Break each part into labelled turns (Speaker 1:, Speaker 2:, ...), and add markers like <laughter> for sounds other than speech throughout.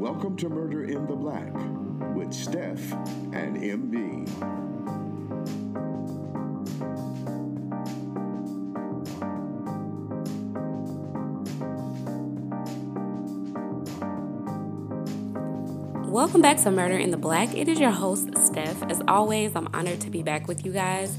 Speaker 1: Welcome to Murder in the Black with Steph and MB.
Speaker 2: Welcome back to Murder in the Black. It is your host, Steph. As always, I'm honored to be back with you guys.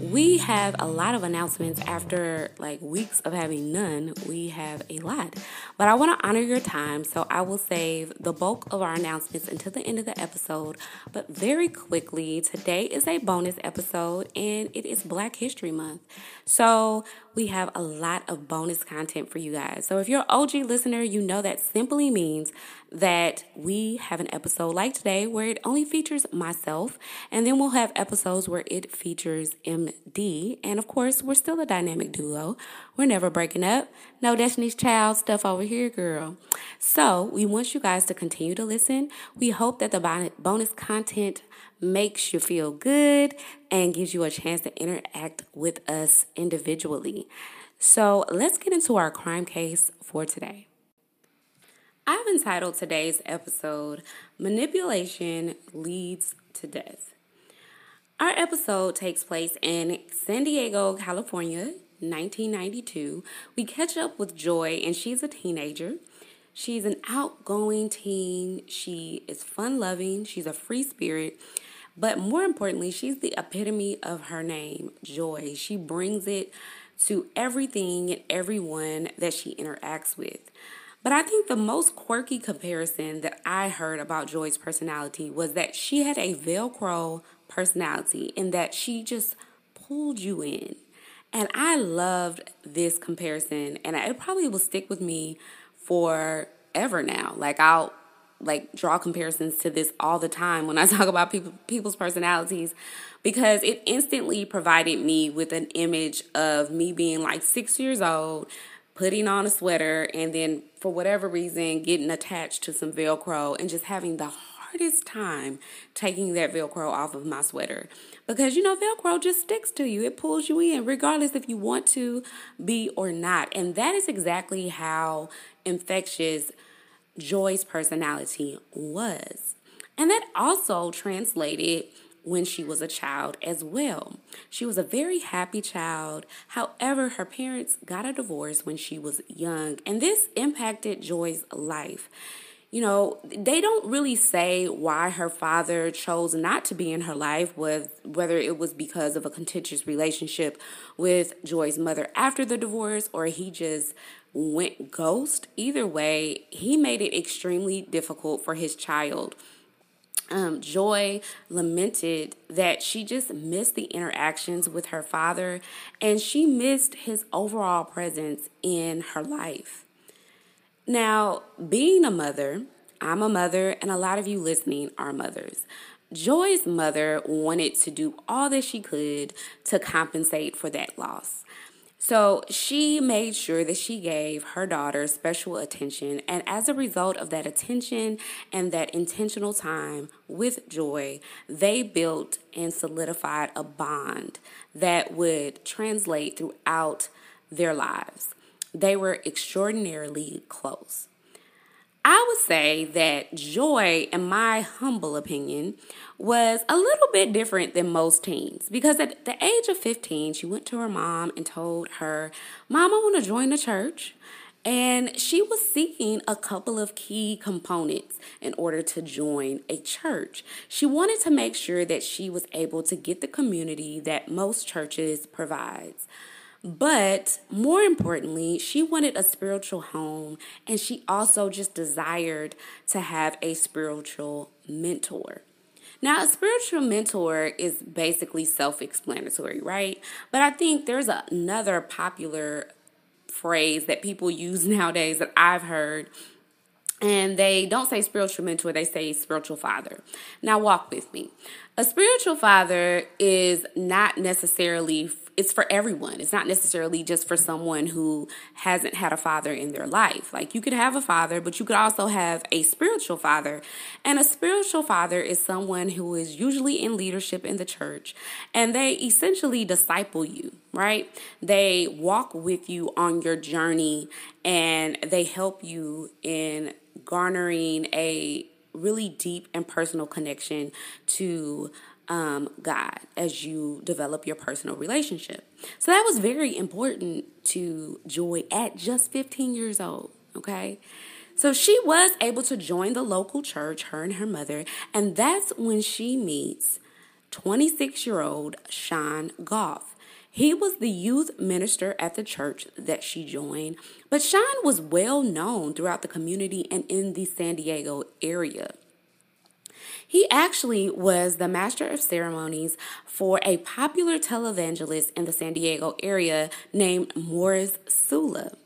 Speaker 2: We have a lot of announcements after like weeks of having none. We have a lot. But I want to honor your time, so I will save the bulk of our announcements until the end of the episode. But very quickly, today is a bonus episode and it is Black History Month. So we have a lot of bonus content for you guys. So if you're an OG listener, you know that simply means that we have an episode like today where it only features myself, and then we'll have episodes where it features MB. And of course, we're still a dynamic duo. We're never breaking up. No Destiny's Child stuff over here, girl. So we want you guys to continue to listen. We hope that the bonus content makes you feel good and gives you a chance to interact with us individually. So let's get into our crime case for today. I've entitled today's episode Manipulation Leads to Death. Our episode takes place in San Diego, California, 1992. We catch up with Joy, and she's a teenager. She's an outgoing teen. She is fun loving. She's a free spirit. But more importantly, she's the epitome of her name, joy. She brings it to everything and everyone that she interacts with. But I think the most quirky comparison that I heard about Joy's personality was that she had a Velcro personality in that she just pulled you in. And I loved this comparison, and it probably will stick with me forever now. Like, I'll like draw comparisons to this all the time when I <laughs> talk about people people's personalities because it instantly provided me with an image of me being like 6 years old putting on a sweater and then for whatever reason getting attached to some velcro and just having the hardest time taking that velcro off of my sweater. Because you know velcro just sticks to you. It pulls you in regardless if you want to be or not. And that is exactly how infectious Joy's personality was. And that also translated when she was a child as well. She was a very happy child. However, her parents got a divorce when she was young, and this impacted Joy's life. You know, they don't really say why her father chose not to be in her life, was whether it was because of a contentious relationship with Joy's mother after the divorce or he just went ghost. Either way, he made it extremely difficult for his child. Um, Joy lamented that she just missed the interactions with her father and she missed his overall presence in her life. Now, being a mother, I'm a mother, and a lot of you listening are mothers. Joy's mother wanted to do all that she could to compensate for that loss. So she made sure that she gave her daughter special attention. And as a result of that attention and that intentional time with Joy, they built and solidified a bond that would translate throughout their lives. They were extraordinarily close. I would say that Joy, in my humble opinion, was a little bit different than most teens because at the age of 15, she went to her mom and told her, Mom, I want to join the church. And she was seeking a couple of key components in order to join a church. She wanted to make sure that she was able to get the community that most churches provides. But more importantly, she wanted a spiritual home and she also just desired to have a spiritual mentor. Now, a spiritual mentor is basically self explanatory, right? But I think there's another popular phrase that people use <laughs> nowadays that I've heard and they don't say spiritual mentor, they say spiritual father. Now, walk with me. A spiritual father is not necessarily it's for everyone. It's not necessarily just for someone who hasn't had a father in their life. Like you could have a father, but you could also have a spiritual father. And a spiritual father is someone who is usually in leadership in the church and they essentially disciple you, right? They walk with you on your journey and they help you in garnering a really deep and personal connection to um, God as you develop your personal relationship. So that was very important to Joy at just 15 years old, okay? So she was able to join the local church, her and her mother, and that's when she meets 26 year old Sean Goff. He was the youth minister at the church that she joined, but Sean was well known throughout the community and in the San Diego area. He actually was the master of ceremonies for a popular televangelist in the San Diego area named Morris Cerullo.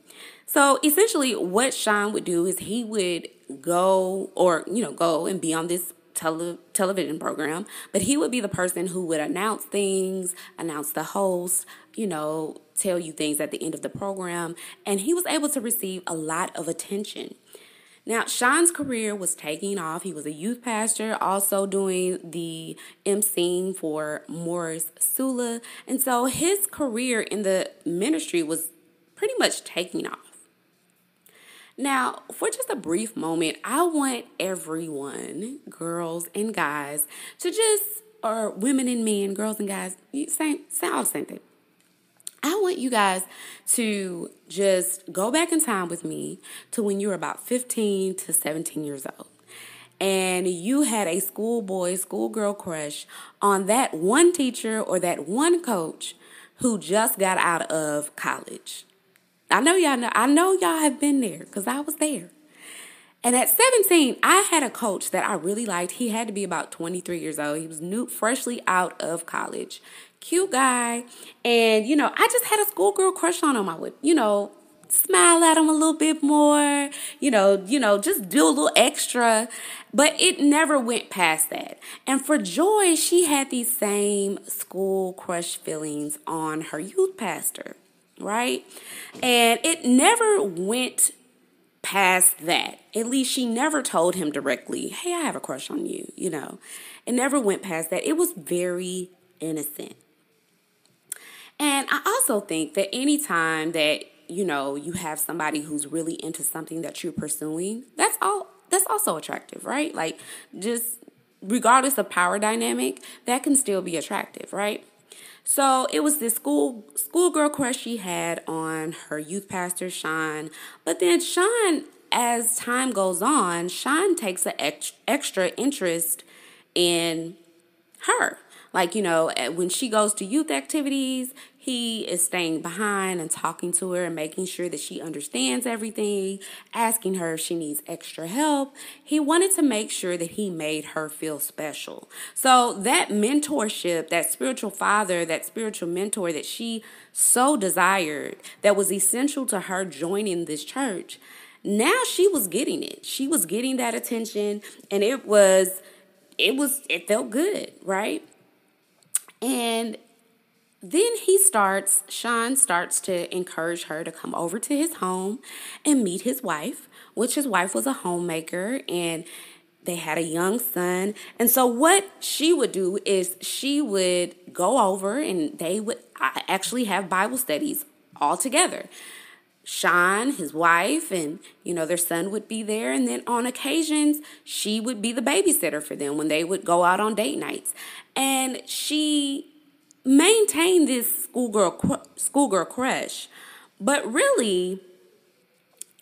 Speaker 2: So essentially, what Sean would do is he would go or, you know, go and be on this tele- television program, but he would be the person who would announce things, announce the host, you know, tell you things at the end of the program. And he was able to receive a lot of attention. Now, Sean's career was taking off. He was a youth pastor, also doing the emceeing for Morris Cerullo. And so his career in the ministry was pretty much taking off. Now, for just a brief moment, I want everyone, girls and guys, to just, or women and men, girls and guys, same, same, all the same thing I want you guys to just go back in time with me to when you were about 15 to 17 years old. And you had a schoolboy, schoolgirl crush on that one teacher or that one coach who just got out of college. I know y'all know, I know y'all have been there because I was there. And at 17, I had a coach that I really liked. He had to be about 23 years old. He was new, freshly out of college cute guy. And, you know, I just had a schoolgirl crush on him. I would, you know, smile at him a little bit more, you know, you know, just do a little extra. But it never went past that. And for Joy, she had these same school crush feelings on her youth pastor, right? And it never went past that. At least she never told him directly, hey, I have a crush on you, you know. It never went past that. It was very innocent. And I also think that anytime that you know you have somebody who's really into something that you're pursuing, that's all that's also attractive, right? Like just regardless of power dynamic, that can still be attractive, right? So it was this school schoolgirl crush she had on her youth pastor Sean, but then Sean, as time goes on, Sean takes an ex- extra interest in her. Like, you know, eh, when she goes to youth activities, he is staying behind and talking to her and making sure that she understands everything, asking her if she needs extra help. He wanted to make sure that he made her feel special. So, that mentorship, that spiritual father, that spiritual mentor that she so desired, that was essential to her joining this church, now she was getting it. She was getting that attention and it was it was it felt good, right? And then he starts, Sean starts to encourage her to come over to his home and meet his wife, which his wife was a homemaker and they had a young son. And so, what she would do is she would go over and they would actually have Bible studies all together. Sean, his wife, and you know, their son would be there. And then on occasions, she would be the babysitter for them when they would go out on date nights. And she maintained this schoolgirl schoolgirl crush, but really,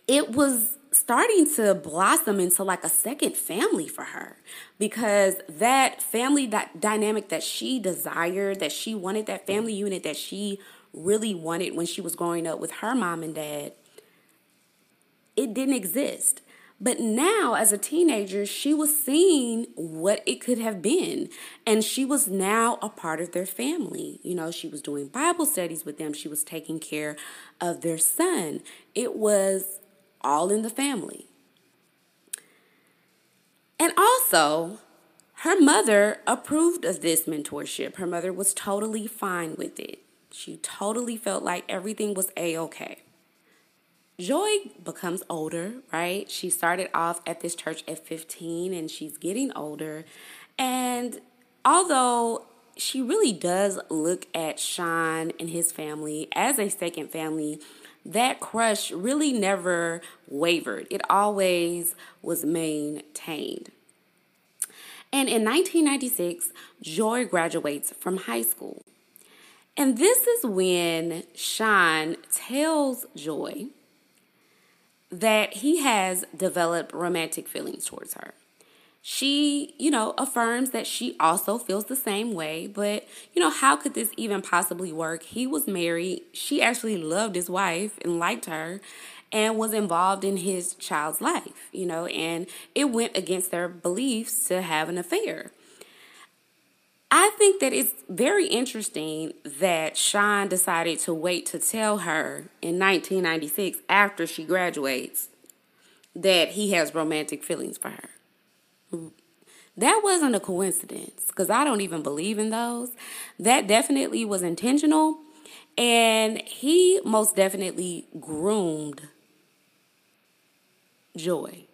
Speaker 2: it was starting to blossom into like a second family for her because that family that dynamic that she desired that she wanted that family unit that she really wanted when she was growing up with her mom and dad, it didn't exist. But now, as a teenager, she was seeing what it could have been. And she was now a part of their family. You know, she was doing Bible studies with them, she was taking care of their son. It was all in the family. And also, her mother approved of this mentorship. Her mother was totally fine with it. She totally felt like everything was a okay. Joy becomes older, right? She started off at this church at 15 and she's getting older. And although she really does look at Sean and his family as a second family, that crush really never wavered. It always was maintained. And in 1996, Joy graduates from high school. And this is when Sean tells Joy that he has developed romantic feelings towards her. She, you know, affirms that she also feels the same way, but, you know, how could this even possibly work? He was married. She actually loved his wife and liked her and was involved in his child's life, you know, and it went against their beliefs to have an affair. I think that it's very interesting that Sean decided to wait to tell her in 1996 after she graduates that he has romantic feelings for her. That wasn't a coincidence because I don't even believe in those. That definitely was intentional. And he most definitely groomed Joy.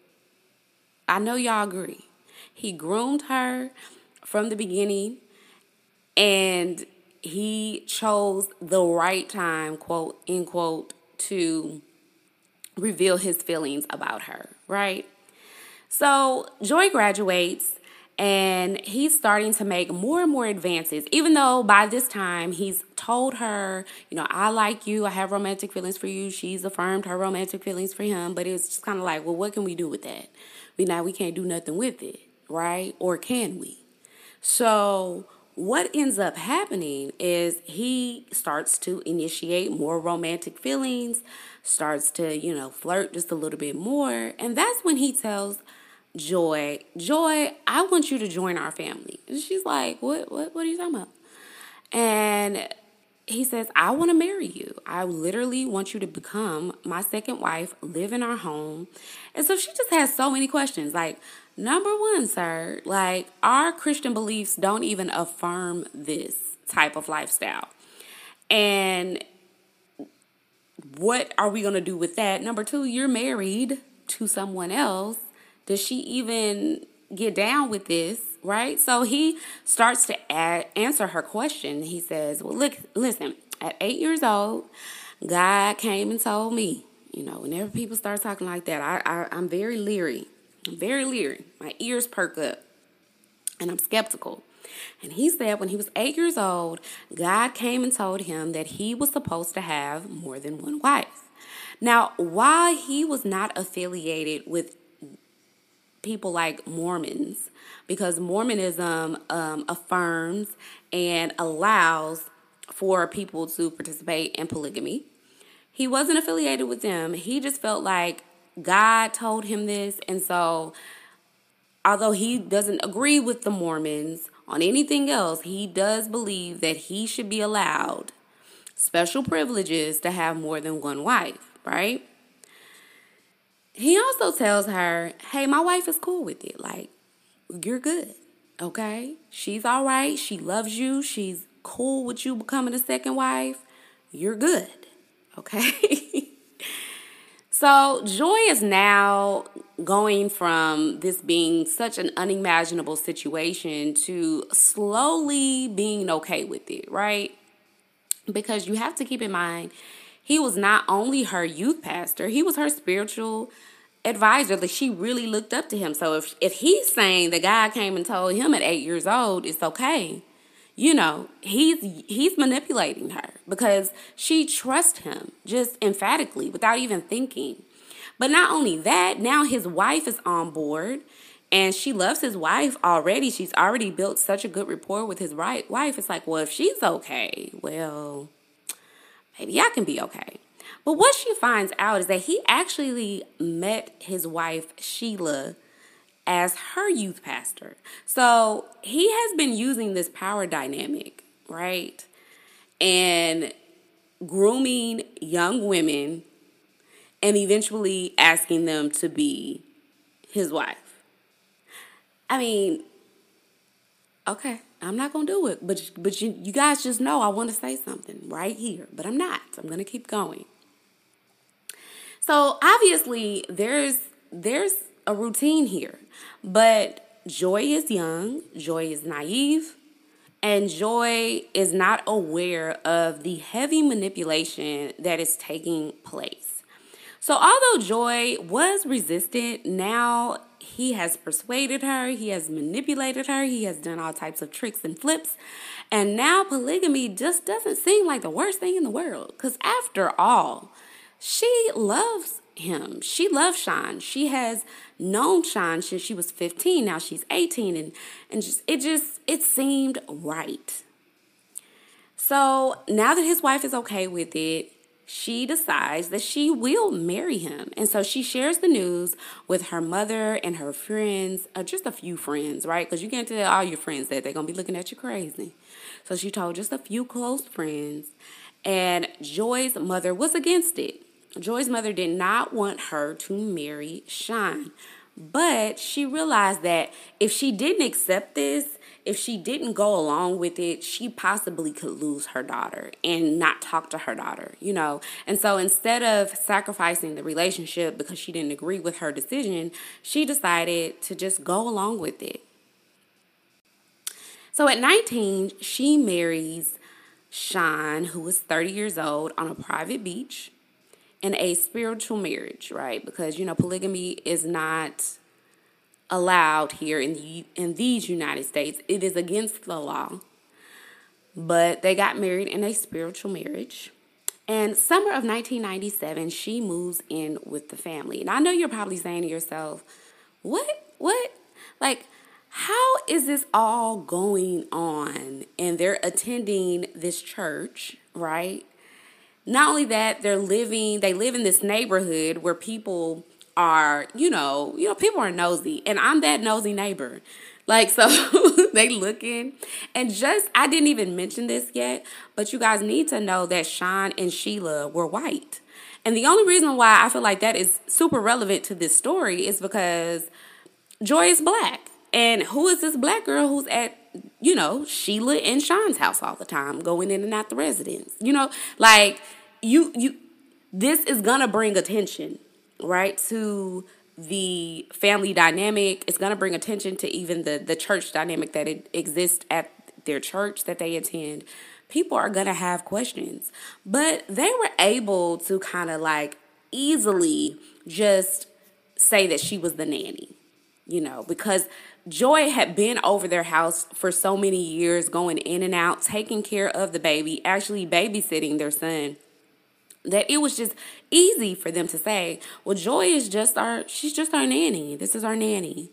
Speaker 2: I know y'all agree. He groomed her from the beginning and he chose the right time, quote, end quote, to reveal his feelings about her, right? So Joy graduates and he's starting to make more and more advances, even though by this time he's told her, you know, I like you, I have romantic feelings for you. She's affirmed her romantic feelings for him, but it's just kind of like, well, what can we do with that? We now we can't do nothing with it, right? Or can we? So what ends up happening is he starts to initiate more romantic feelings, starts to, you know, flirt just a little bit more. And that's when he tells Joy, Joy, I want you to join our family. And she's like, What what what are you talking about? And he says, I want to marry you. I literally want you to become my second wife, live in our home. And so she just has so many questions. Like, Number one, sir, like our Christian beliefs don't even affirm this type of lifestyle. And what are we going to do with that? Number two, you're married to someone else. Does she even get down with this? Right? So he starts to add, answer her question. He says, Well, look, listen, at eight years old, God came and told me, you know, whenever people start talking like that, I, I, I'm very leery I'm very leery. My ears perk up and I'm skeptical. And he said when he was eight years old, God came and told him that he was supposed to have more than one wife. Now, while he was not affiliated with people like Mormons, because Mormonism um, affirms and allows for people to participate in polygamy, he wasn't affiliated with them. He just felt like God told him this. And so, although he doesn't agree with the Mormons on anything else, he does believe that he should be allowed special privileges to have more than one wife, right? He also tells her, hey, my wife is cool with it. Like, you're good, okay? She's all right. She loves you. She's cool with you becoming a second wife. You're good, okay? <laughs> So, Joy is now going from this being such an unimaginable situation to slowly being okay with it, right? Because you have to keep in mind, he was not only her youth pastor, he was her spiritual advisor that she really looked up to him. So if if he's saying the guy came and told him at 8 years old it's okay, you know, he's he's manipulating her because she trusts him just emphatically without even thinking. But not only that, now his wife is on board and she loves his wife already. She's already built such a good rapport with his right wife. It's like, well, if she's okay, well, maybe I can be okay. But what she finds out is that he actually met his wife, Sheila, as her youth pastor. So he has been using this power dynamic, right? And grooming young women and eventually asking them to be his wife. I mean, okay, I'm not gonna do it. But but you you guys just know I want to say something right here, but I'm not. I'm gonna keep going. So obviously there's there's a routine here, but Joy is young, Joy is naive, and Joy is not aware of the heavy manipulation that is taking place. So, although Joy was resistant, now he has persuaded her, he has manipulated her, he has done all types of tricks and flips. And now polygamy just doesn't seem like the worst thing in the world. Because after all, she loves him. She loves Sean. She has known Sean since she was 15. Now she's 18 and and just it just it seemed right. So, now that his wife is okay with it, she decides that she will marry him. And so she shares the news with her mother and her friends, or just a few friends, right? Because you can't tell all your friends that they're going to be looking at you crazy. So she told just a few close friends. And Joy's mother was against it. Joy's mother did not want her to marry Sean. But she realized that if she didn't accept this, if she didn't go along with it, she possibly could lose her daughter and not talk to her daughter, you know. And so instead of sacrificing the relationship because she didn't agree with her decision, she decided to just go along with it. So at 19, she marries Sean, who was 30 years old, on a private beach in a spiritual marriage, right? Because you know polygamy is not allowed here in the in these United States. It is against the law. But they got married in a spiritual marriage. And summer of 1997, she moves in with the family. And I know you're probably saying to yourself, "What? What? Like how is this all going on?" And they're attending this church, right? Not only that, they're living, they live in this neighborhood where people are, you know, you know, people are nosy, and I'm that nosy neighbor. Like <laughs> so they looking and just I didn't even mention this yet, but you guys need to know that Sean and Sheila were white. And the only reason why I feel like that is super relevant to this story is because Joy is black. And who is this black girl who's at, you know, Sheila and Sean's house all the time, going in and out the residence? You know, like you you this is gonna bring attention right to the family dynamic. It's going to bring attention to even the the church dynamic that it exists at their church that they attend. People are going to have questions. But they were able to kind of like easily just say that she was the nanny you know because Joy had been over their house for so many years, going in and out, taking care of the baby, actually babysitting their son that it was just easy for them to say, well, Joy is just our, she's just our nanny. This is our nanny.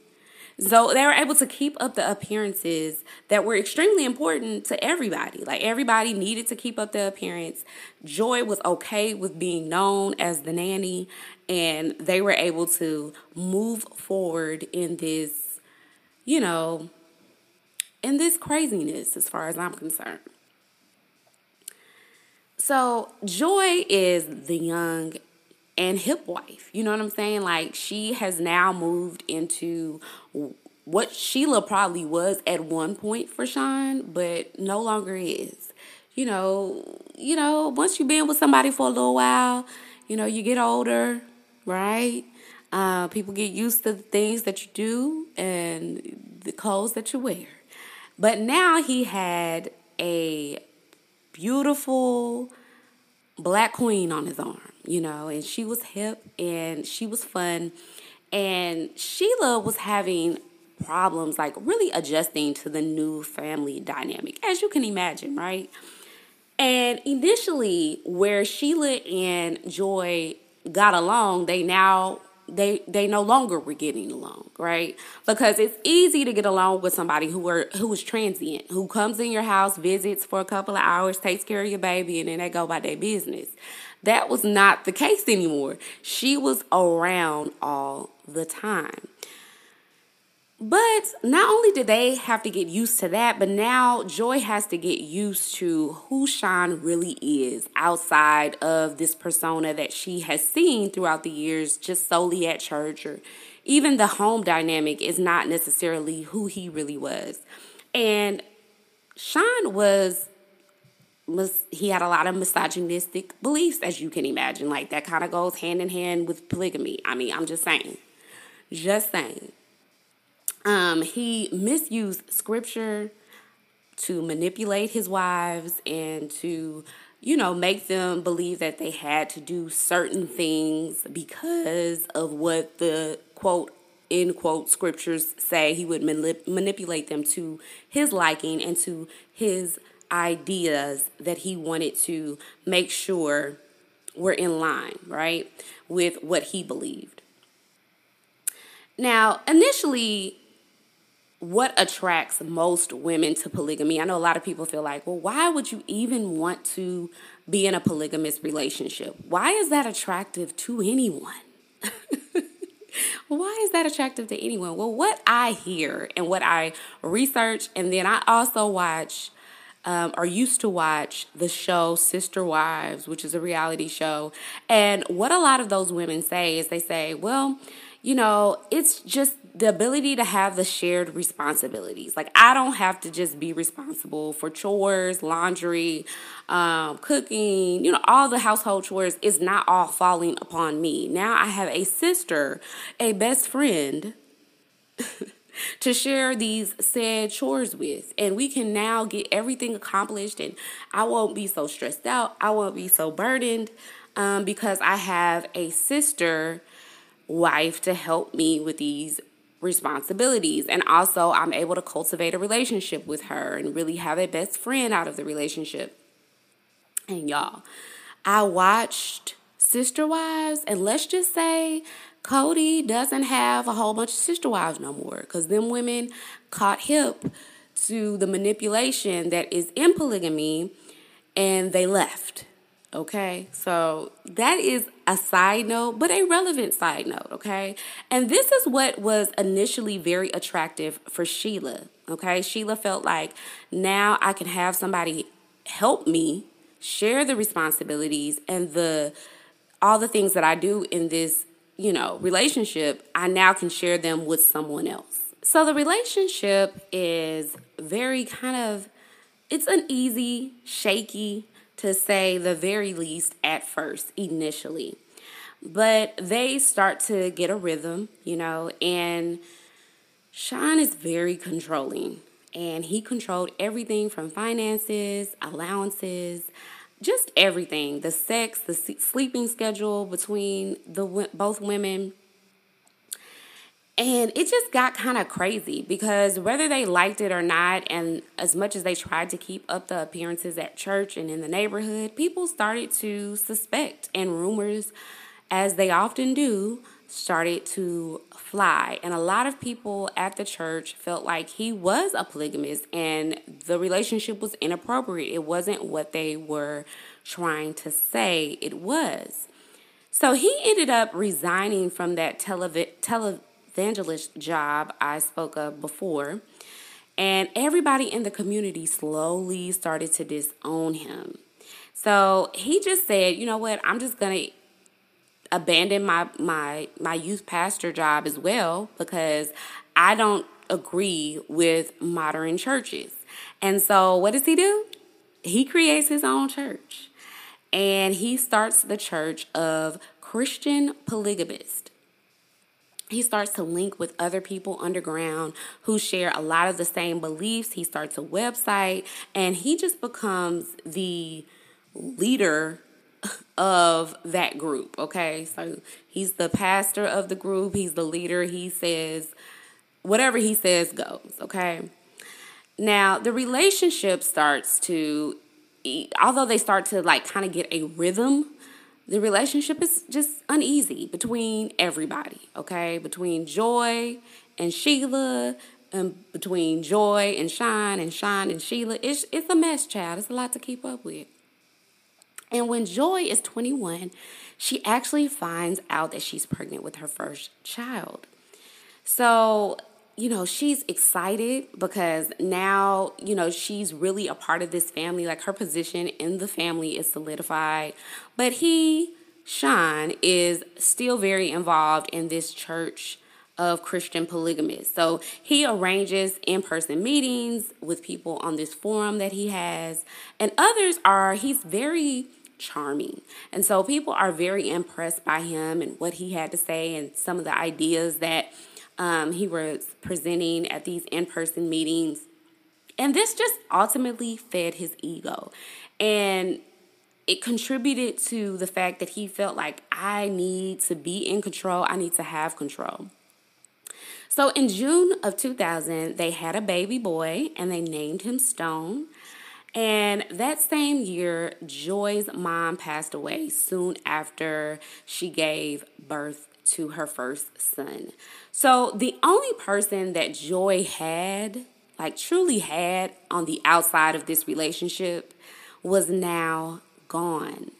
Speaker 2: So they were able to keep up the appearances that were extremely important to everybody. Like everybody needed to keep up the appearance. Joy was okay with being known as the nanny, and they were able to move forward in this, you know, in this craziness as far as I'm concerned. So Joy is the young and hip wife. You know what I'm saying? Like she has now moved into what Sheila probably was at one point for Sean, but no longer is. You know, you know, once you've been with somebody for a little while, you know, you get older, right? Uh, people get used to the things that you do and the clothes that you wear. But now he had a beautiful black queen on his arm, you know, and she was hip and she was fun. And Sheila was having problems like really adjusting to the new family dynamic, as you can imagine, right? And initially, where Sheila and Joy got along, they now they they no longer were getting along, right? Because it's easy to get along with somebody who are who is transient, who comes in your house, visits for a couple of hours, takes care of your baby, and then they go by their business. That was not the case anymore. She was around all the time. But not only did they have to get used to that, but now Joy has to get used to who Sean really is outside of this persona that she has seen throughout the years, just solely at church, or even the home dynamic is not necessarily who he really was. And Sean was he had a lot of misogynistic beliefs, as you can imagine. Like that kind of goes hand in hand with polygamy. I mean, I'm just saying, just saying. Um, he misused scripture to manipulate his wives and to, you know, make them believe that they had to do certain things because of what the quote end quote scriptures say. He would manip- manipulate them to his liking and to his ideas that he wanted to make sure were in line, right, with what he believed. Now, initially, what attracts most women to polygamy? I know a lot of people feel like, well, why would you even want to be in a polygamous relationship? Why is that attractive to anyone? <laughs> why is that attractive to anyone? Well, what I hear and what I research, and then I also watch um, or used to watch the show Sister Wives, which is a reality show. And what a lot of those women say is they say, well, you know, it's just the ability to have the shared responsibilities. Like, I don't have to just be responsible for chores, laundry, um, cooking, you know, all the household chores is not all falling upon me. Now I have a sister, a best friend. <laughs> to share these said chores with. And we can now get everything accomplished, and I won't be so stressed out. I won't be so burdened um, because I have a sister wife to help me with these responsibilities. And also, I'm able to cultivate a relationship with her and really have a best friend out of the relationship. And y'all, I watched Sister Wives, and let's just say Kody doesn't have a whole bunch of sister wives no more because them women caught hip to the manipulation that is in polygamy and they left. Okay, so that is a side note, but a relevant side note. Okay, and this is what was initially very attractive for Sheila. Okay, Sheila felt like now I can have somebody help me share the responsibilities and the all the things that I do in this, you know, relationship. I now can share them with someone else. So the relationship is very kind of it's an easy, shaky, to say the very least at first, initially. But they start to get a rhythm, you know, and Sean is very controlling. And he controlled everything from finances, allowances, just everything the sex, the sleeping schedule between the both women and it just got kind of crazy because whether they liked it or not, and as much as they tried to keep up the appearances at church and in the neighborhood, people started to suspect, and rumors, as they often do, started to fly. And a lot of people at the church felt like he was a polygamist and the relationship was inappropriate. It wasn't what they were trying to say it was. So he ended up resigning from that televi- tele- evangelist job I spoke of before. And everybody in the community slowly started to disown him. So he just said, you know what, I'm just gonna abandon my my my youth pastor job as well because I don't agree with modern churches. And so what does he do? He creates his own church. And he starts the church of Christian polygamists he starts to link with other people underground who share a lot of the same beliefs. He starts a website and he just becomes the leader of that group. Okay. So he's the pastor of the group, he's the leader. He says, whatever he says goes. Okay. Now, the relationship starts to, although they start to like kind of get a rhythm the relationship is just uneasy between everybody, okay? Between Joy and Sheila, and between Joy and Sean and Sean and Sheila. It's, it's a mess, child. It's a lot to keep up with. And when Joy is 21, she actually finds out that she's pregnant with her first child. So you know, she's excited because now, you know, she's really a part of this family. Like her position in the family is solidified. But he, Sean, is still very involved in this church of Christian polygamists. So he arranges in person meetings with people on this forum that he has, and others are, he's very charming. And so people are very impressed by him and what he had to say and some of the ideas that um, he was presenting at these in person meetings. And this just ultimately fed his ego. And it contributed to the fact that he felt like I need to be in control, I need to have control. So in June of 2000, they had a baby boy and they named him Stone. And that same year, Joy's mom passed away soon after she gave birth to her first son. So the only person that Joy had, like truly had on the outside of this relationship, was now gone.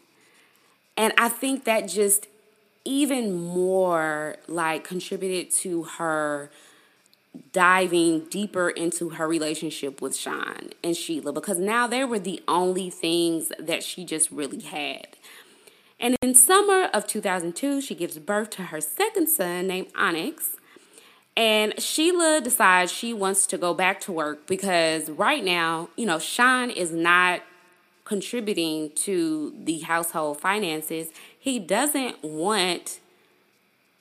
Speaker 2: And I think that just even more like contributed to her diving deeper into her relationship with Sean and Sheila because now they were the only things that she just really had. And in summer of 2002, she gives birth to her second son named Onyx. And Sheila decides she wants to go back to work because right now, you know, Sean is not contributing to the household finances. He doesn't want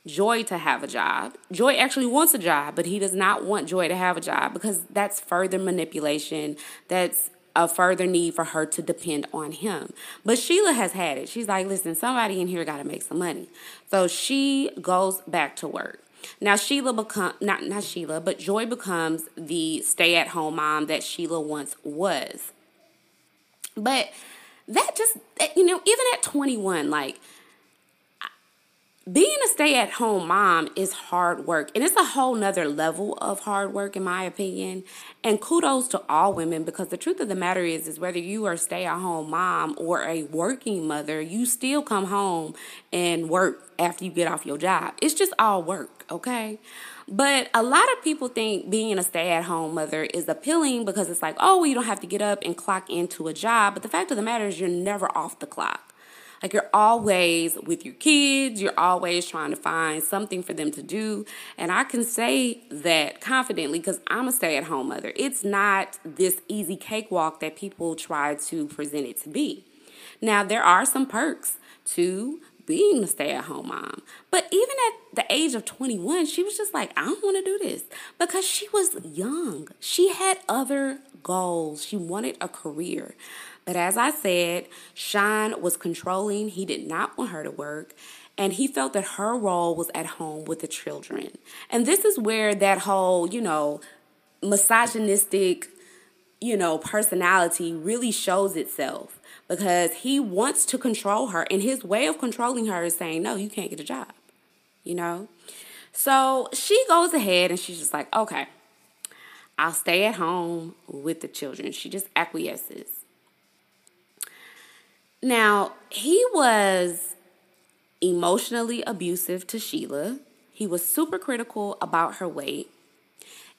Speaker 2: Joy to have a job. Joy actually wants a job, but he does not want Joy to have a job because that's further manipulation. That's a further need for her to depend on him. But Sheila has had it. She's like, listen, somebody in here got to make some money. So she goes back to work. Now Sheila become not not Sheila, but Joy becomes the stay-at-home mom that Sheila once was. But that just you know, even at 21, like being a stay at home mom is hard work and it's a whole nother level of hard work in my opinion and kudos to all women because the truth of the matter is is whether you are a stay at home mom or a working mother you still come home and work after you get off your job it's just all work okay but a lot of people think being a stay at home mother is appealing because it's like, oh, well, you don't have to get up and clock into a job. But the fact of the matter is, you're never off the clock. Like you're always with your kids, you're always trying to find something for them to do. And I can say that confidently because I'm a stay at home mother. It's not this easy cakewalk that people try to present it to be. Now, there are some perks to being a stay at home mom. But even at the age of 21, she was just like, I don't want to do this because she was young. She had other goals, she wanted a career. But as I said, Sean was controlling. He did not want her to work. And he felt that her role was at home with the children. And this is where that whole, you know, misogynistic, you know, personality really shows itself because he wants to control her. And his way of controlling her is saying, no, you can't get a job, you know? So she goes ahead and she's just like, okay, I'll stay at home with the children. She just acquiesces. Now, he was emotionally abusive to Sheila. He was super critical about her weight.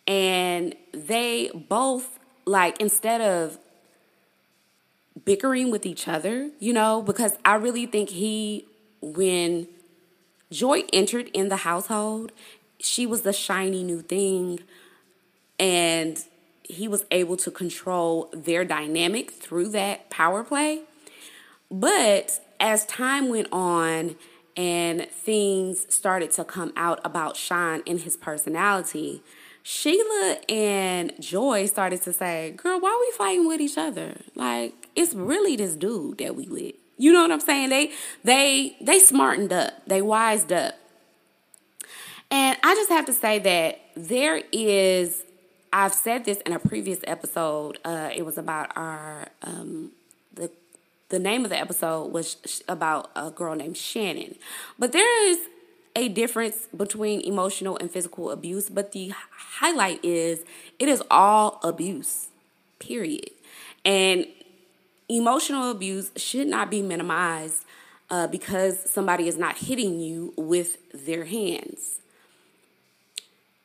Speaker 2: And they both, like, instead of bickering with each other, you know, because I really think he, when Joy entered in the household, she was the shiny new thing. And he was able to control their dynamic through that power play. But as time went on and things started to come out about Sean and his personality, Sheila and Joy started to say, Girl, why are we fighting with each other? Like, it's really this dude that we with. You know what I'm saying? They they they smartened up. They wised up. And I just have to say that there is I've said this in a previous episode. Uh, it was about our um, the name of the episode was about a girl named Shannon. But there is a difference between emotional and physical abuse, but the highlight is it is all abuse, period. And emotional abuse should not be minimized uh, because somebody is not hitting you with their hands.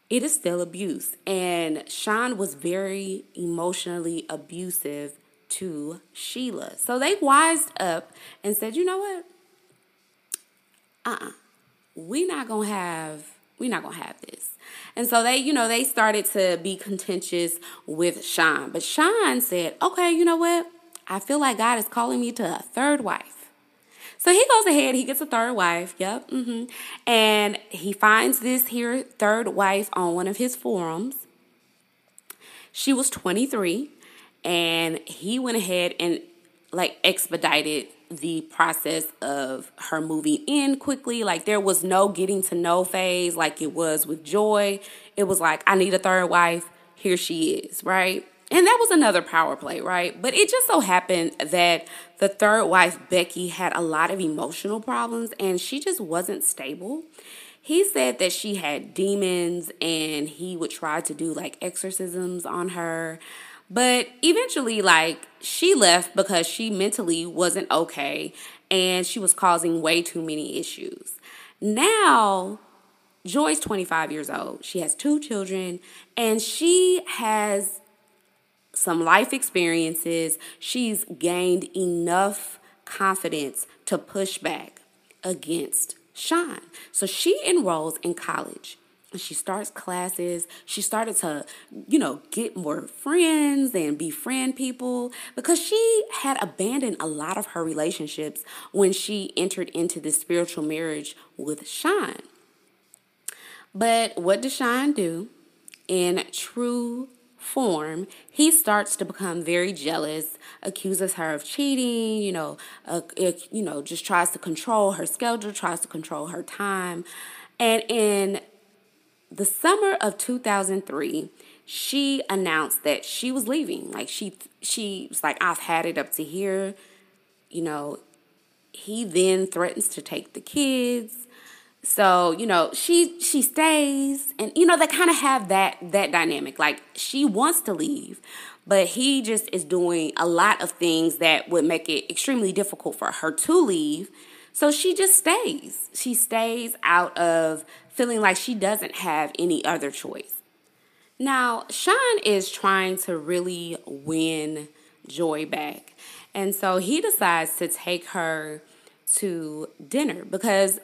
Speaker 2: It is still abuse. And Sean was very emotionally abusive to Sheila. So they wised up and said, you know what? Uh uh-uh. uh. we not to have We're not to have this. And so they, you know, they started to be contentious with Sean. But Sean said, okay, you know what? I feel like God is calling me to a third wife. So he goes ahead, he gets a third wife. Yep. Mm-hmm. And he finds this here third wife on one of his forums. She was 23, and he went ahead and like expedited the process of her moving in quickly. Like there was no getting to know phase like it was with Joy. It was like, I need a third wife. Here she is, right? And that was another power play, right? But it just so happened that the third wife, Becky, had a lot of emotional problems and she just wasn't stable. He said that she had demons and he would try to do like exorcisms on her. But eventually, like, she left because she mentally wasn't okay and she was causing way too many issues. Now, Joy's 25 years old. She has two children and she has some life experiences. She's gained enough confidence to push back against Sean. So she enrolls in college she starts classes. She started to, you know, get more friends and befriend people because she had abandoned a lot of her relationships when she entered into this spiritual marriage with Sean. But what does Sean do? In true form, he starts to become very jealous, accuses her of cheating, you know, uh, you know, just tries to control her schedule, tries to control her time. And in the summer of 2003, she announced that she was leaving. Like she she was like, I've had it up to here. You know, he then threatens to take the kids. So, you know, she she stays and you know, they kind of have that that dynamic. Like she wants to leave, but he just is doing a lot of things that would make it extremely difficult for her to leave. So she just stays. She stays out of feeling like she doesn't have any other choice. Now, Sean is trying to really win Joy back. And so he decides to take her to dinner because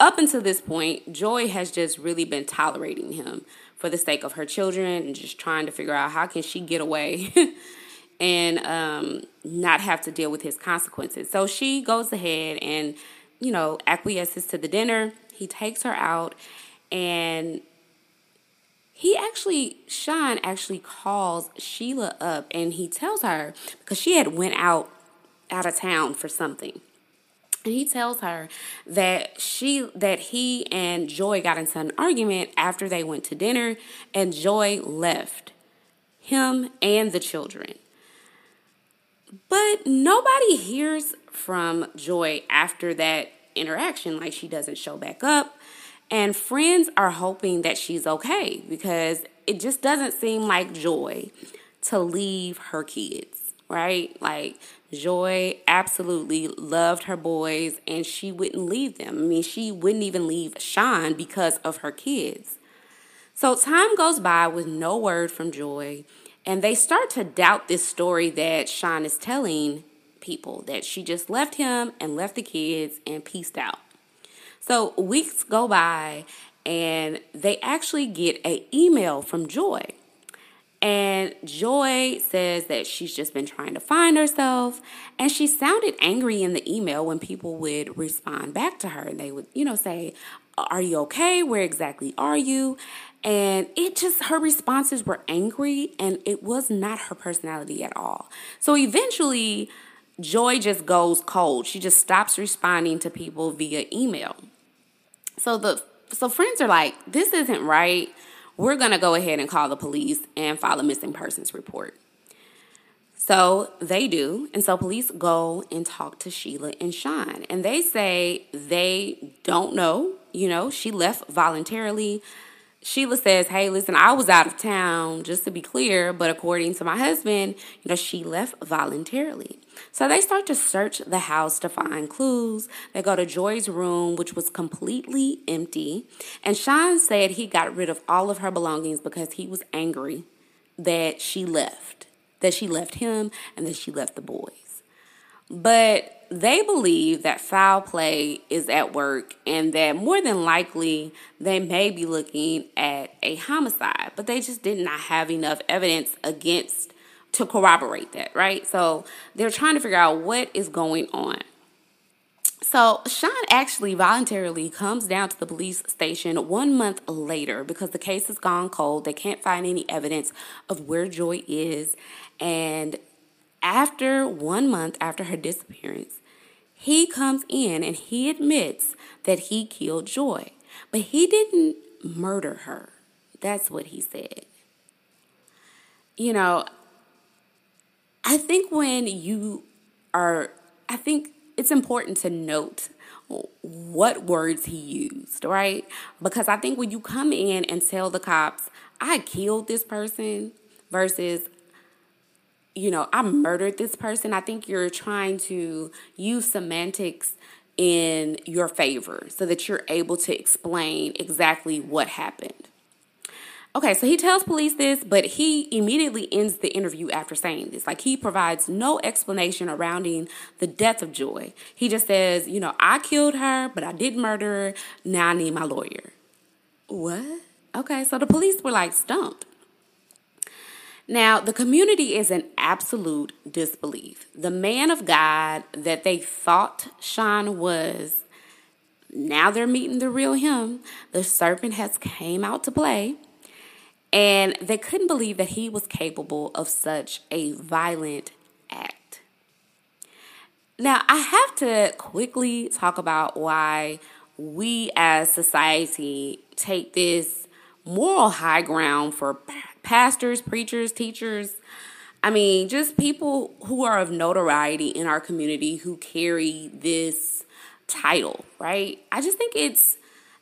Speaker 2: up until this point, Joy has just really been tolerating him for the sake of her children and just trying to figure out how can she get away <laughs> and um, not have to deal with his consequences. So she goes ahead and, you know, acquiesces to the dinner he takes her out and he actually Sean actually calls Sheila up and he tells her because she had went out out of town for something. And he tells her that she that he and Joy got into an argument after they went to dinner and Joy left him and the children. But nobody hears from Joy after that interaction, like she doesn't show back up. And friends are hoping that she's okay because it just doesn't seem like Joy to leave her kids, right? Like Joy absolutely loved her boys and she wouldn't leave them. I mean, she wouldn't even leave Sean because of her kids. So time goes by with no word from Joy, and they start to doubt this story that Sean is telling people that she just left him and left the kids and peaced out. So weeks go by and they actually get an email from Joy. And Joy says that she's just been trying to find herself. And she sounded angry in the email when people would respond back to her. And they would, you know, say, Are you okay? Where exactly are you? And it just, her responses were angry and it was not her personality at all. So eventually, Joy just goes cold. She just stops responding to people via email. So the so friends are like, this isn't right. We're gonna go ahead and call the police and file a missing persons report. So they do. And so police go and talk to Sheila and Sean. And they say they don't know. You know, she left voluntarily. Sheila says, Hey, listen, I was out of town, just to be clear, but according to my husband, you know, she left voluntarily. So they start to search the house to find clues. They go to Joy's room, which was completely empty. And Sean said he got rid of all of her belongings because he was angry that she left, that she left him and that she left the boys. But they believe that foul play is at work and that more than likely they may be looking at a homicide, but they just did not have enough evidence against to corroborate that, right? So they're trying to figure out what is going on. So Sean actually voluntarily comes down to the police station one month later because the case has gone cold. They can't find any evidence of where Joy is. And after one month after her disappearance, he comes in and he admits that he killed Joy, but he didn't murder her. That's what he said. You know, I think when you are, I think it's important to note what words he used, right? Because I think when you come in and tell the cops, I killed this person versus you know, I murdered this person. I think you're trying to use semantics in your favor so that you're able to explain exactly what happened. Okay, so he tells police this, but he immediately ends the interview after saying this. Like he provides no explanation surrounding the death of Joy. He just says, you know, I killed her, but I didn't murder her. Now I need my lawyer. What? Okay, so the police were like stumped. Now, the community is in absolute disbelief. The man of God that they thought Sean was, now they're meeting the real him. The serpent has came out to play. And they couldn't believe that he was capable of such a violent act. Now, I have to quickly talk about why we as society take this moral high ground for pastors, preachers, teachers. I mean, just people who are of notoriety in our community who carry this title, right? I just think it's,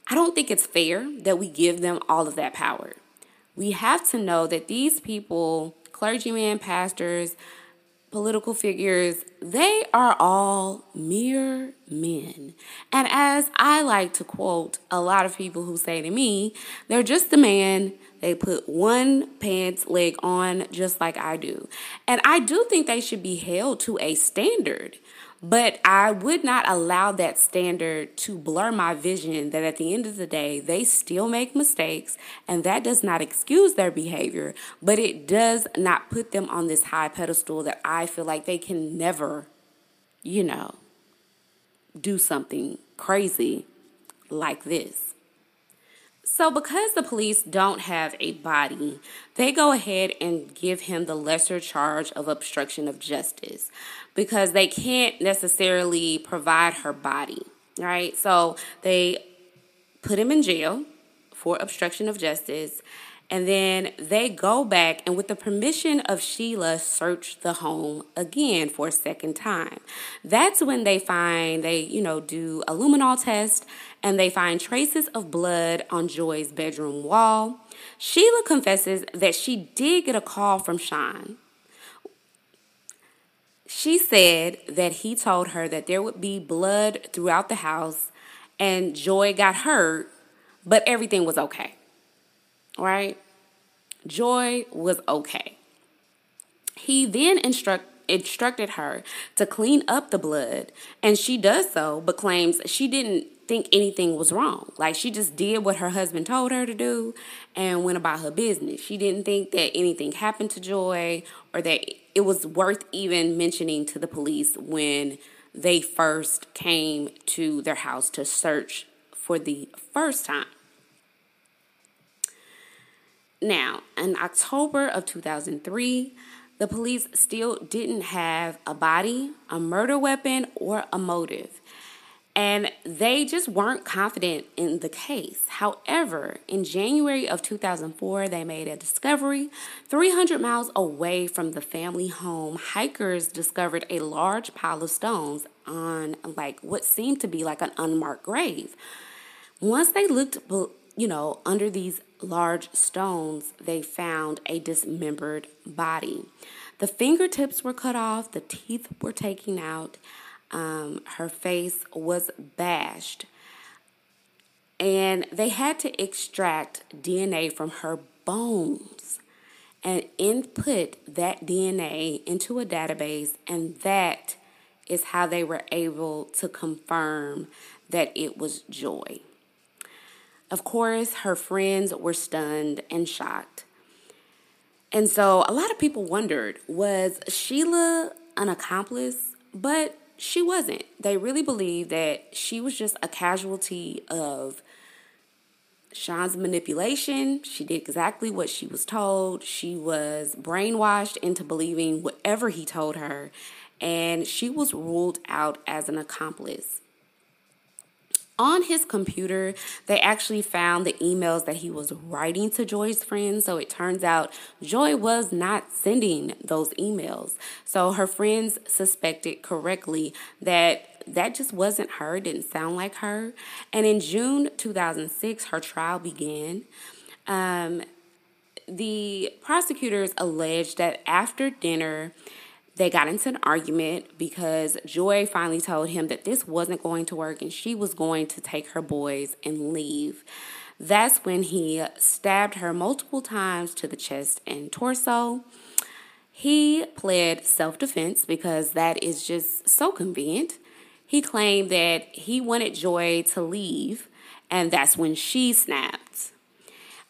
Speaker 2: I don't think it's fair that we give them all of that power. We have to know that these people, clergymen, pastors, political figures, they are all mere men. And as I like to quote a lot of people who say to me, they're just a man they put one pants leg on just like I do. And I do think they should be held to a standard. But I would not allow that standard to blur my vision that at the end of the day, they still make mistakes, and that does not excuse their behavior, but it does not put them on this high pedestal that I feel like they can never, you know, do something crazy like this. So, because the police don't have a body, they go ahead and give him the lesser charge of obstruction of justice because they can't necessarily provide her body, right? So, they put him in jail for obstruction of justice and then they go back and, with the permission of Sheila, search the home again for a second time. That's when they find, they, you know, do a luminol test and they find traces of blood on Joy's bedroom wall. Sheila confesses that she did get a call from Sean. She said that he told her that there would be blood throughout the house and Joy got hurt, but everything was okay right? Joy was okay. He then instruct, instructed her to clean up the blood, and she does so, but claims she didn't think anything was wrong. Like she just did what her husband told her to do and went about her business. She didn't think that anything happened to Joy or that it was worth even mentioning to the police when they first came to their house to search for the first time. Now, in October of 2003, the police still didn't have a body, a murder weapon, or a motive. And they just weren't confident in the case. However, in January of 2004, they made a discovery. 300 miles away from the family home, hikers discovered a large pile of stones on like what seemed to be like an unmarked grave. Once they looked, you know, under these large stones, they found a dismembered body. The fingertips were cut off, the teeth were taken out, um, her face was bashed, and they had to extract DNA from her bones and input that DNA into a database, and that is how they were able to confirm that it was Joy. Of course, her friends were stunned and shocked. And so a lot of people wondered was Sheila an accomplice? But she wasn't. They really believed that she was just a casualty of Sean's manipulation. She did exactly what she was told. She was brainwashed into believing whatever he told her, and she was ruled out as an accomplice. On his computer, they actually found the emails that he was writing to Joy's friends. So it turns out Joy was not sending those emails. So her friends suspected correctly that that just wasn't her, didn't sound like her. And in June 2006, her trial began. Um, the prosecutors alleged that after dinner, they got into an argument because Joy finally told him that this wasn't going to work and she was going to take her boys and leave. That's when he stabbed her multiple times to the chest and torso. He pled self defense because that is just so convenient. He claimed that he wanted Joy to leave, and that's when she snapped.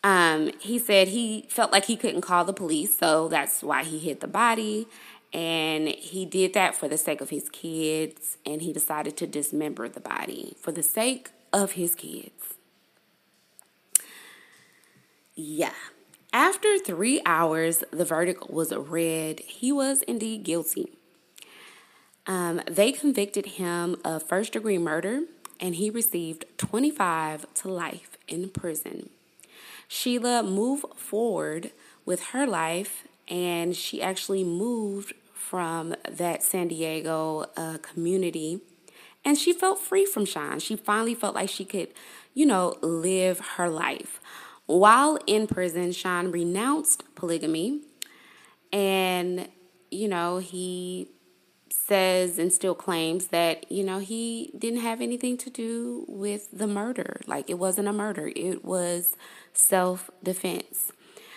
Speaker 2: Um, he said he felt like he couldn't call the police, so that's why he hid the body. And he did that for the sake of his kids, and he decided to dismember the body for the sake of his kids. Yeah. After three hours, the verdict was read. He was indeed guilty. Um, they convicted him of first degree murder, and he received 25 to life in prison. Sheila moved forward with her life, and she actually moved from that San Diego uh, community. And she felt free from Sean. She finally felt like she could, you know, live her life. While in prison, Sean renounced polygamy and, you know, he says and still claims that, you know, he didn't have anything to do with the murder. Like it wasn't a murder, it was self defense.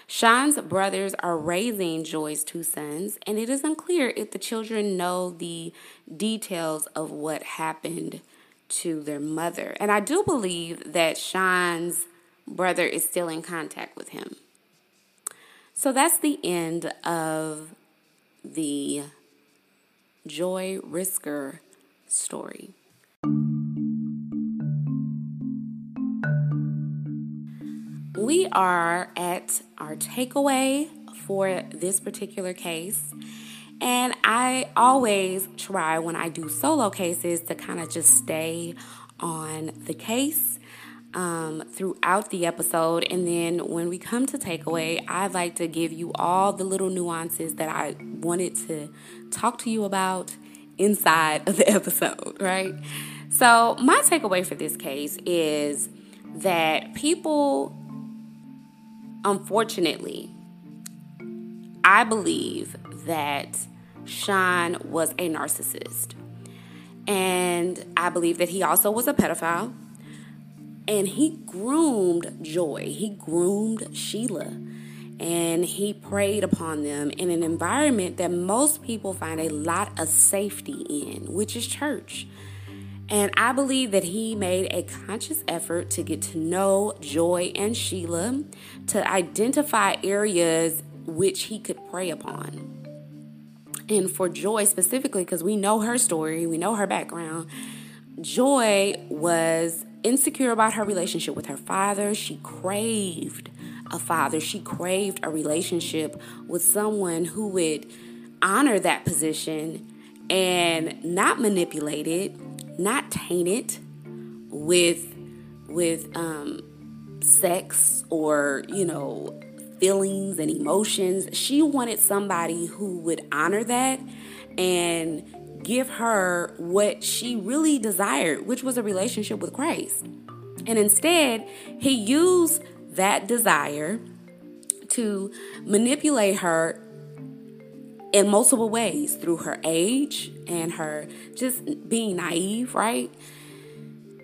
Speaker 2: Sean's brothers are raising Joy's two sons, and it is unclear if the children know the details of what happened to their mother. And I do believe that Sean's brother is still in contact with him. So that's the end of the Joy Risker story. We are at our takeaway for this particular case. And I always try when I do solo cases to kind of just stay on the case um, throughout the episode. And then when we come to takeaway, I like to give you all the little nuances that I wanted to talk to you about inside of the <laughs> episode, right? So, my takeaway for this case is that people unfortunately, I believe that Sean was a narcissist. And I believe that he also was a pedophile. And he groomed Joy, he groomed Sheila, and he preyed upon them in an environment that most people find a lot of safety in, which is church. And I believe that he made a conscious effort to get to know Joy and Sheila, to identify areas which he could prey upon. And for Joy specifically, because we know her story, we know her background, Joy was insecure about her relationship with her father. She craved a father, she craved a relationship with someone who would honor that position and not manipulate it not tainted with with um, sex or you know feelings and emotions. She wanted somebody who would honor that and give her what she really desired, which was a relationship with Christ. And instead, he used that desire to manipulate her in multiple ways through her age and her just being naive, right?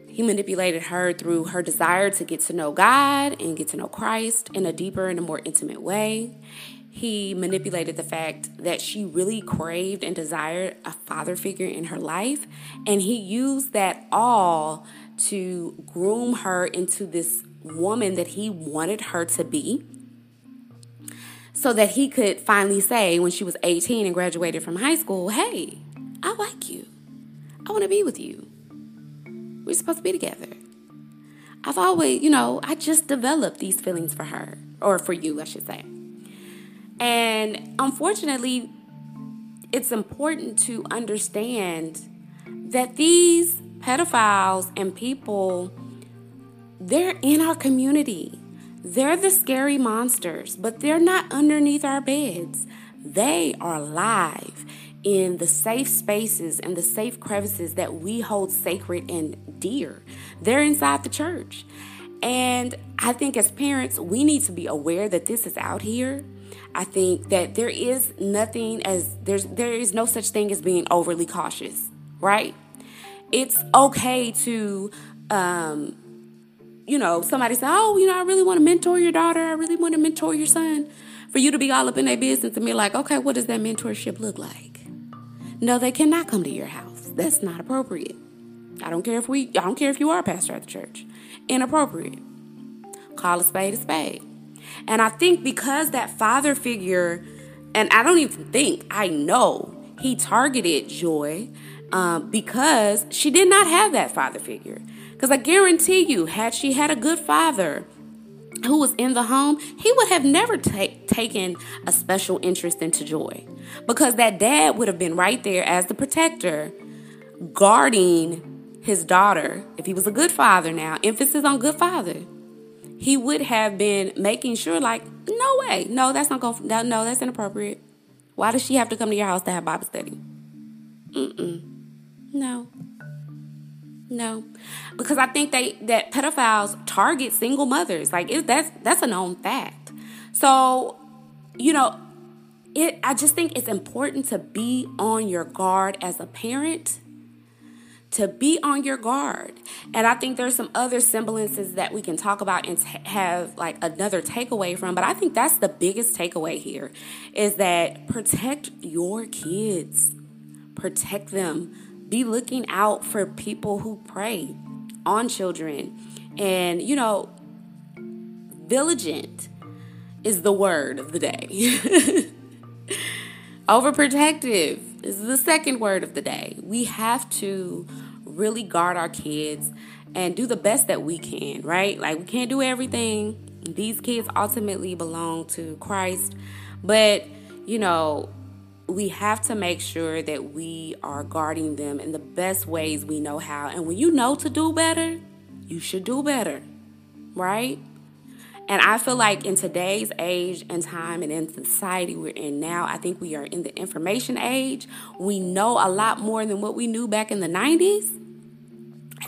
Speaker 2: He manipulated her through her desire to get to know God and get to know Christ in a deeper and a more intimate way. he manipulated the fact that she really craved and desired a father figure in her life. And he used that all to groom her into this woman that he wanted her to be. So that he could finally say, when she was 18 and graduated from high school, hey, I like you. I want to be with you. We're supposed to be together. I've always, you know, I just developed these feelings for her, or for you, I should say. And unfortunately, it's important to understand that these pedophiles and people, they're in our community. They're the scary monsters, but they're not underneath our beds. They are alive in the safe spaces and the safe crevices that we hold sacred and dear. They're inside the church. And I think as parents, we need to be aware that this is out here I think that there is nothing as there's there is no such thing as being overly cautious, right? It's okay to um you know, somebody say, "Oh, you know, I really want to mentor your daughter. I really want to mentor your son." For you to be all up in their business and be like, "Okay, what does that mentorship look like?" No, they cannot come to your house. That's not appropriate. I don't care if we I don't care if you are a pastor at the church. Inappropriate. Call a spade a spade. And I think because that father figure, and I don't even think, I know he targeted Joy um, because she did not have that father figure. Because I guarantee you, had she had a good father, who was in the home, he would have never ta- taken a special interest into Joy because that dad would have been right there as the protector, guarding his daughter. If he was a good father now, emphasis on good father, he would have been making sure, like, no way, no, that's not going. No, no, that's inappropriate. Why does she have to come to your house to have Bible study? Mm-mm. No. No, because I think they that pedophiles target single mothers. Like it, that's that's a known fact. So, you know, it. I just think it's important to be on your guard as a parent to be on your guard. And I think there's some other semblances that we can talk about and t- have like another takeaway from, but I think that's the biggest takeaway here is that protect your kids. Protect them. Be looking out for people who prey on children. And you know, vigilant is the word of the day. <laughs> Overprotective is the second word of the day. We have to really guard our kids and do the best that we can, right? Like, we can't do everything. These kids ultimately belong to Christ, but you know, we have to make sure that we are guarding them in the best ways we know how. And when you know to do better, you should do better, right? And I feel like in today's age and time and in society we're in now, I think we are in the information age. We know a lot more than what we knew back in the 90s.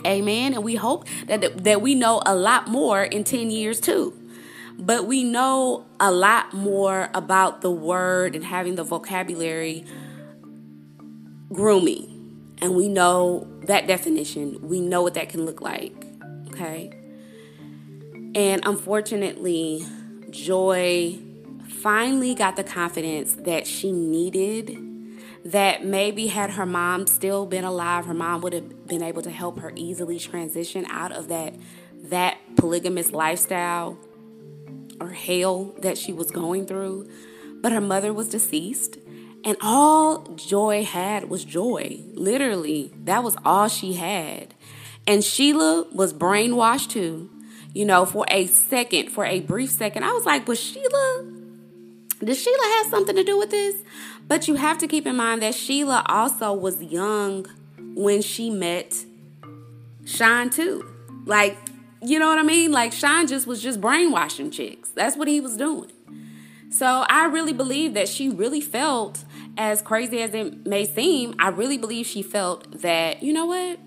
Speaker 2: Amen. And we hope that, that we know a lot more in 10 years too. But we know a lot more about the word and having the vocabulary grooming. And we know that definition. We know what that can look like. Okay. And unfortunately, Joy finally got the confidence that she needed that maybe had her mom still been alive, her mom would have been able to help her easily transition out of that that polygamous lifestyle or hell that she was going through. But her mother was deceased, and all Joy had was joy. Literally, that was all she had. And Sheila was brainwashed too. You know, for a second, for a brief second, I was like, "Was Sheila? Does Sheila have something to do with this?" But you have to keep in mind that Sheila also was young when she met Sean too. Like, you know what I mean? Like Sean just was just brainwashing chicks. That's what he was doing. So I really believe that she really felt, as crazy as it may seem, I really believe she felt that, you know what?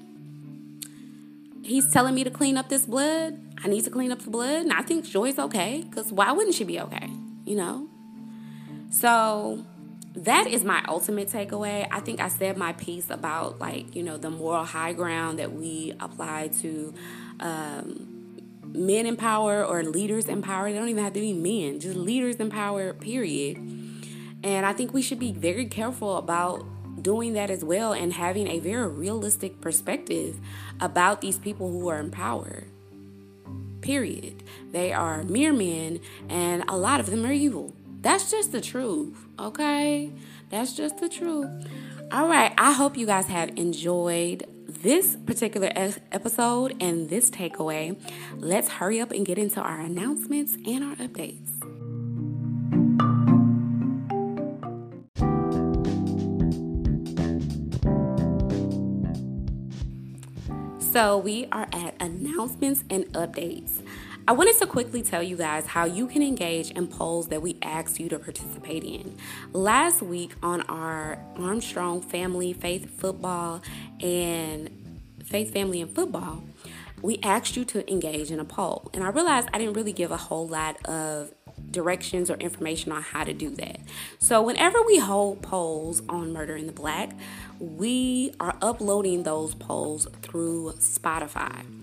Speaker 2: He's telling me to clean up this blood. I need to clean up the blood. And I think Joy's okay. Because why wouldn't she be okay? You know? So that is my ultimate takeaway. I think I said my piece about like, you know, the moral high ground that we apply to um, men in power or leaders in power. They don't even have to be men, just leaders in power, period. And I think we should be very careful about doing that as well and having a very realistic perspective about these people who are in power. Period. They are mere men, and a lot of them are evil. That's just the truth, okay? That's just the truth. All right, I hope you guys have enjoyed this particular episode and this takeaway. Let's hurry up and get into our announcements and our updates. So, we are at announcements and updates. I wanted to quickly tell you guys how you can engage in polls that we asked you to participate in. Last week on our Armstrong Family Faith Football and Faith Family and Football, we asked you to engage in a poll. And I realized I didn't really give a whole lot of directions or information on how to do that. So, whenever we hold polls on Murder in the Black, we are uploading those polls through Spotify.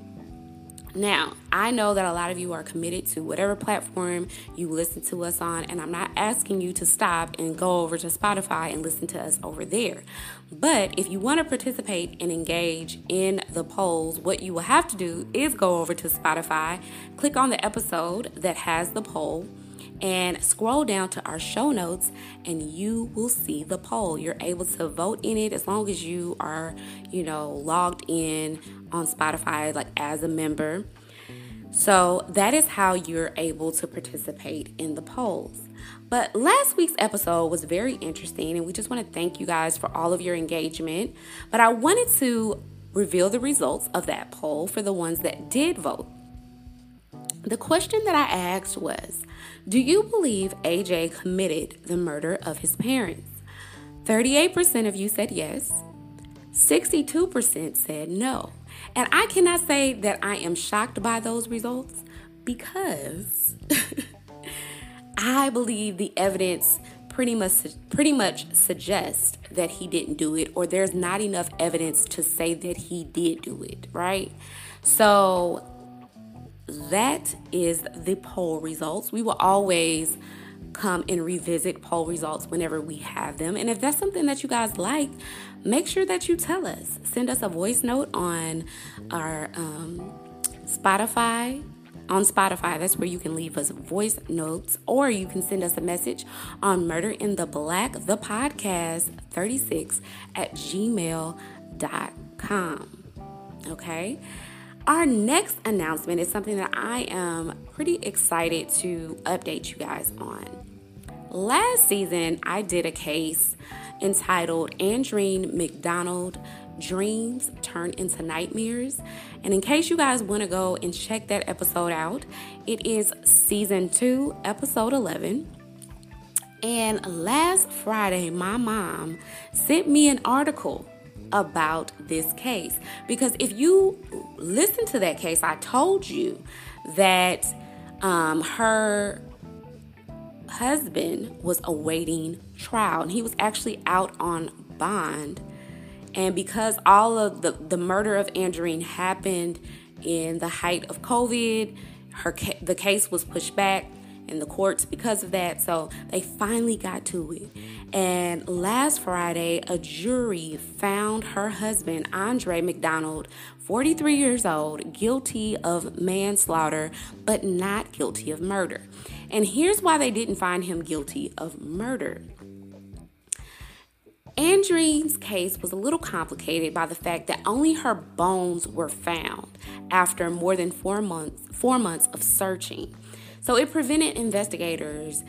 Speaker 2: Now, I know that a lot of you are committed to whatever platform you listen to us on, and I'm not asking you to stop and go over to Spotify and listen to us over there. But if you want to participate and engage in the polls, what you will have to do is go over to Spotify, click on the episode that has the poll and scroll down to our show notes and you will see the poll. You're able to vote in it as long as you are, you know, logged in on Spotify like as a member. So that is how you're able to participate in the polls. But last week's episode was very interesting, and we just want to thank you guys for all of your engagement. But I wanted to reveal the results of that poll for the ones that did vote. The question that I asked was Do you believe AJ committed the murder of his parents? 38% of you said yes, 62% said no. And I cannot say that I am shocked by those results because <laughs> I believe the evidence pretty much pretty much suggests that he didn't do it or there's not enough evidence to say that he did do it, right? So that is the poll results. We will always come and revisit poll results whenever we have them. And if that's something that you guys like, make sure that you tell us. Send us a voice note on our um, Spotify. On Spotify, that's where you can leave us voice notes, or you can send us a message on Murder in the Black, the podcast 36 at gmail.com. Okay? Our next announcement is something that I am pretty excited to update you guys on. Last season, I did a case entitled Andreen McDonald Dreams Turn into Nightmares. And in case you guys want to go and check that episode out, it is season 2, episode 11. And last Friday, my mom sent me an article about this case. Because if you listen to that case, I told you that um, her husband was awaiting trial and he was actually out on bond. And because all of the, the murder of Andreen happened in the height of COVID, her the case was pushed back in the courts because of that. So they finally got to it. And last Friday, a jury found her husband, Andre McDonald, 43 years old, guilty of manslaughter, but not guilty of murder. And here's why they didn't find him guilty of murder. Andreen's case was a little complicated by the fact that only her bones were found after more than four months, four months of searching. So it prevented investigators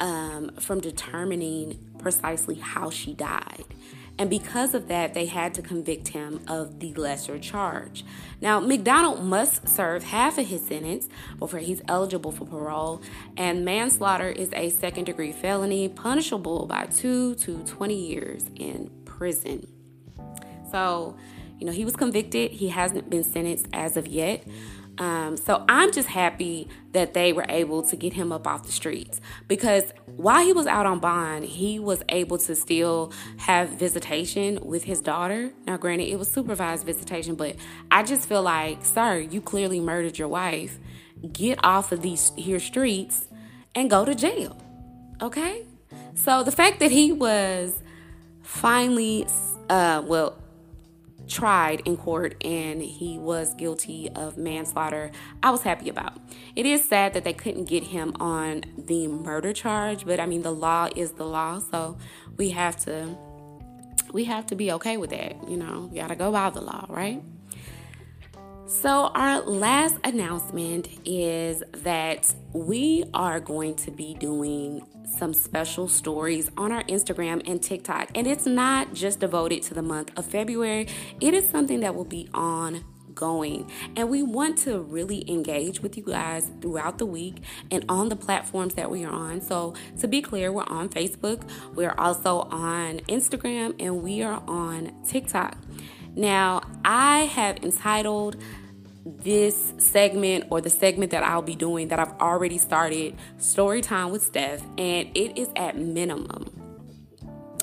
Speaker 2: um, from determining precisely how she died. And because of that, they had to convict him of the lesser charge. Now, McDonald must serve half of his sentence before he's eligible for parole, and manslaughter is a second degree felony punishable by two to 20 years in prison. So, you know, he was convicted, he hasn't been sentenced as of yet. Um, so I'm just happy that they were able to get him up off the streets because while he was out on bond, he was able to still have visitation with his daughter. Now, granted, it was supervised visitation, but I just feel like, sir, you clearly murdered your wife. Get off of these here streets and go to jail. Okay? So the fact that he was finally, uh, well, tried in court and he was guilty of manslaughter, I was happy about. It is sad that they couldn't get him on the murder charge, but I mean the law is the law, so we have to we have to be okay with that, you know. We got to go by the law, right? So, our last announcement is that we are going to be doing some special stories on our Instagram and TikTok. And it's not just devoted to the month of February, it is something that will be ongoing. And we want to really engage with you guys throughout the week and on the platforms that we are on. So, to be clear, we're on Facebook, we're also on Instagram, and we are on TikTok. Now, I have entitled this segment or the segment that I'll be doing that I've already started story time with Steph, and it is at minimum,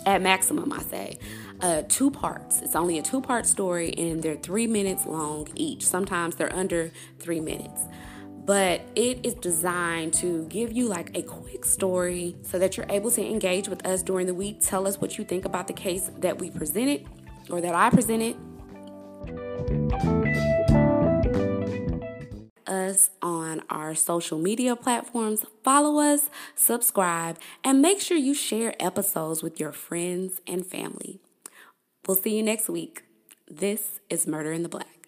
Speaker 2: at maximum, I say, uh, two parts. It's only a two part story, and they're three minutes long each. Sometimes they're under three minutes. But it is designed to give you like a quick story so that you're able to engage with us during the week. Tell us what you think about the case that we presented or that I presented us on our social media platforms. Follow us, subscribe, and make sure you share episodes with your friends and family. We'll see you next week. This is Murder in the Black.